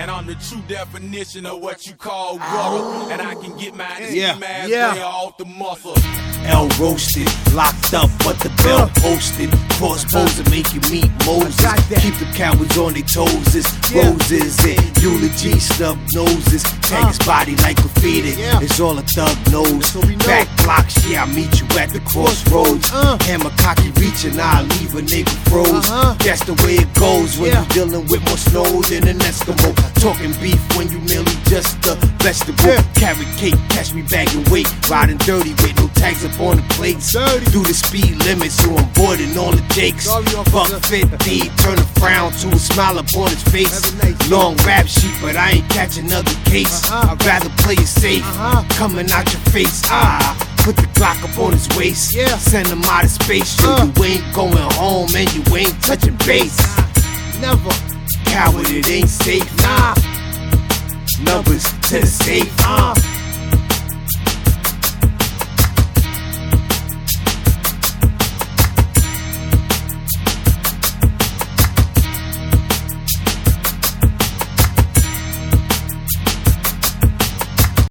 And I'm the true definition of what you call gutter. And I can get my Yeah, yeah, yeah. yeah. off the muscle. L roasted, locked up, but the bell posted. Crossbows to make you meet Moses. got that. Keep the cowards on their toes. It's Yeah. roses and eulogy, snub noses. Tag his body like graffiti. Yeah. It's all a thug knows. what we know. Back blocks, yeah, I meet you at the crossroads. Uh. Hammer cocky reaching, I leave a nigga froze. Uh-huh. That's the way it goes when Yeah. you dealing with more snow than an Eskimo. Talking beef when you merely just a vegetable. Yeah. Carrot cake, catch me bagging weight. Riding dirty with no tags up on the plates. Dirty. Do the speed limit, so I'm boarding all the jakes. Buck 50, turn a frown to a smile upon his face. Have a nice Long rap sheet, but I ain't catch another case. Uh-huh. I'd rather play it safe. Uh-huh. Coming out your face, ah. Put the Glock up on his waist. Yeah. Send him out of space. Uh. you ain't going home and you ain't touching base. Never. Coward, it ain't safe. Nah. Numbers to the safe. Uh.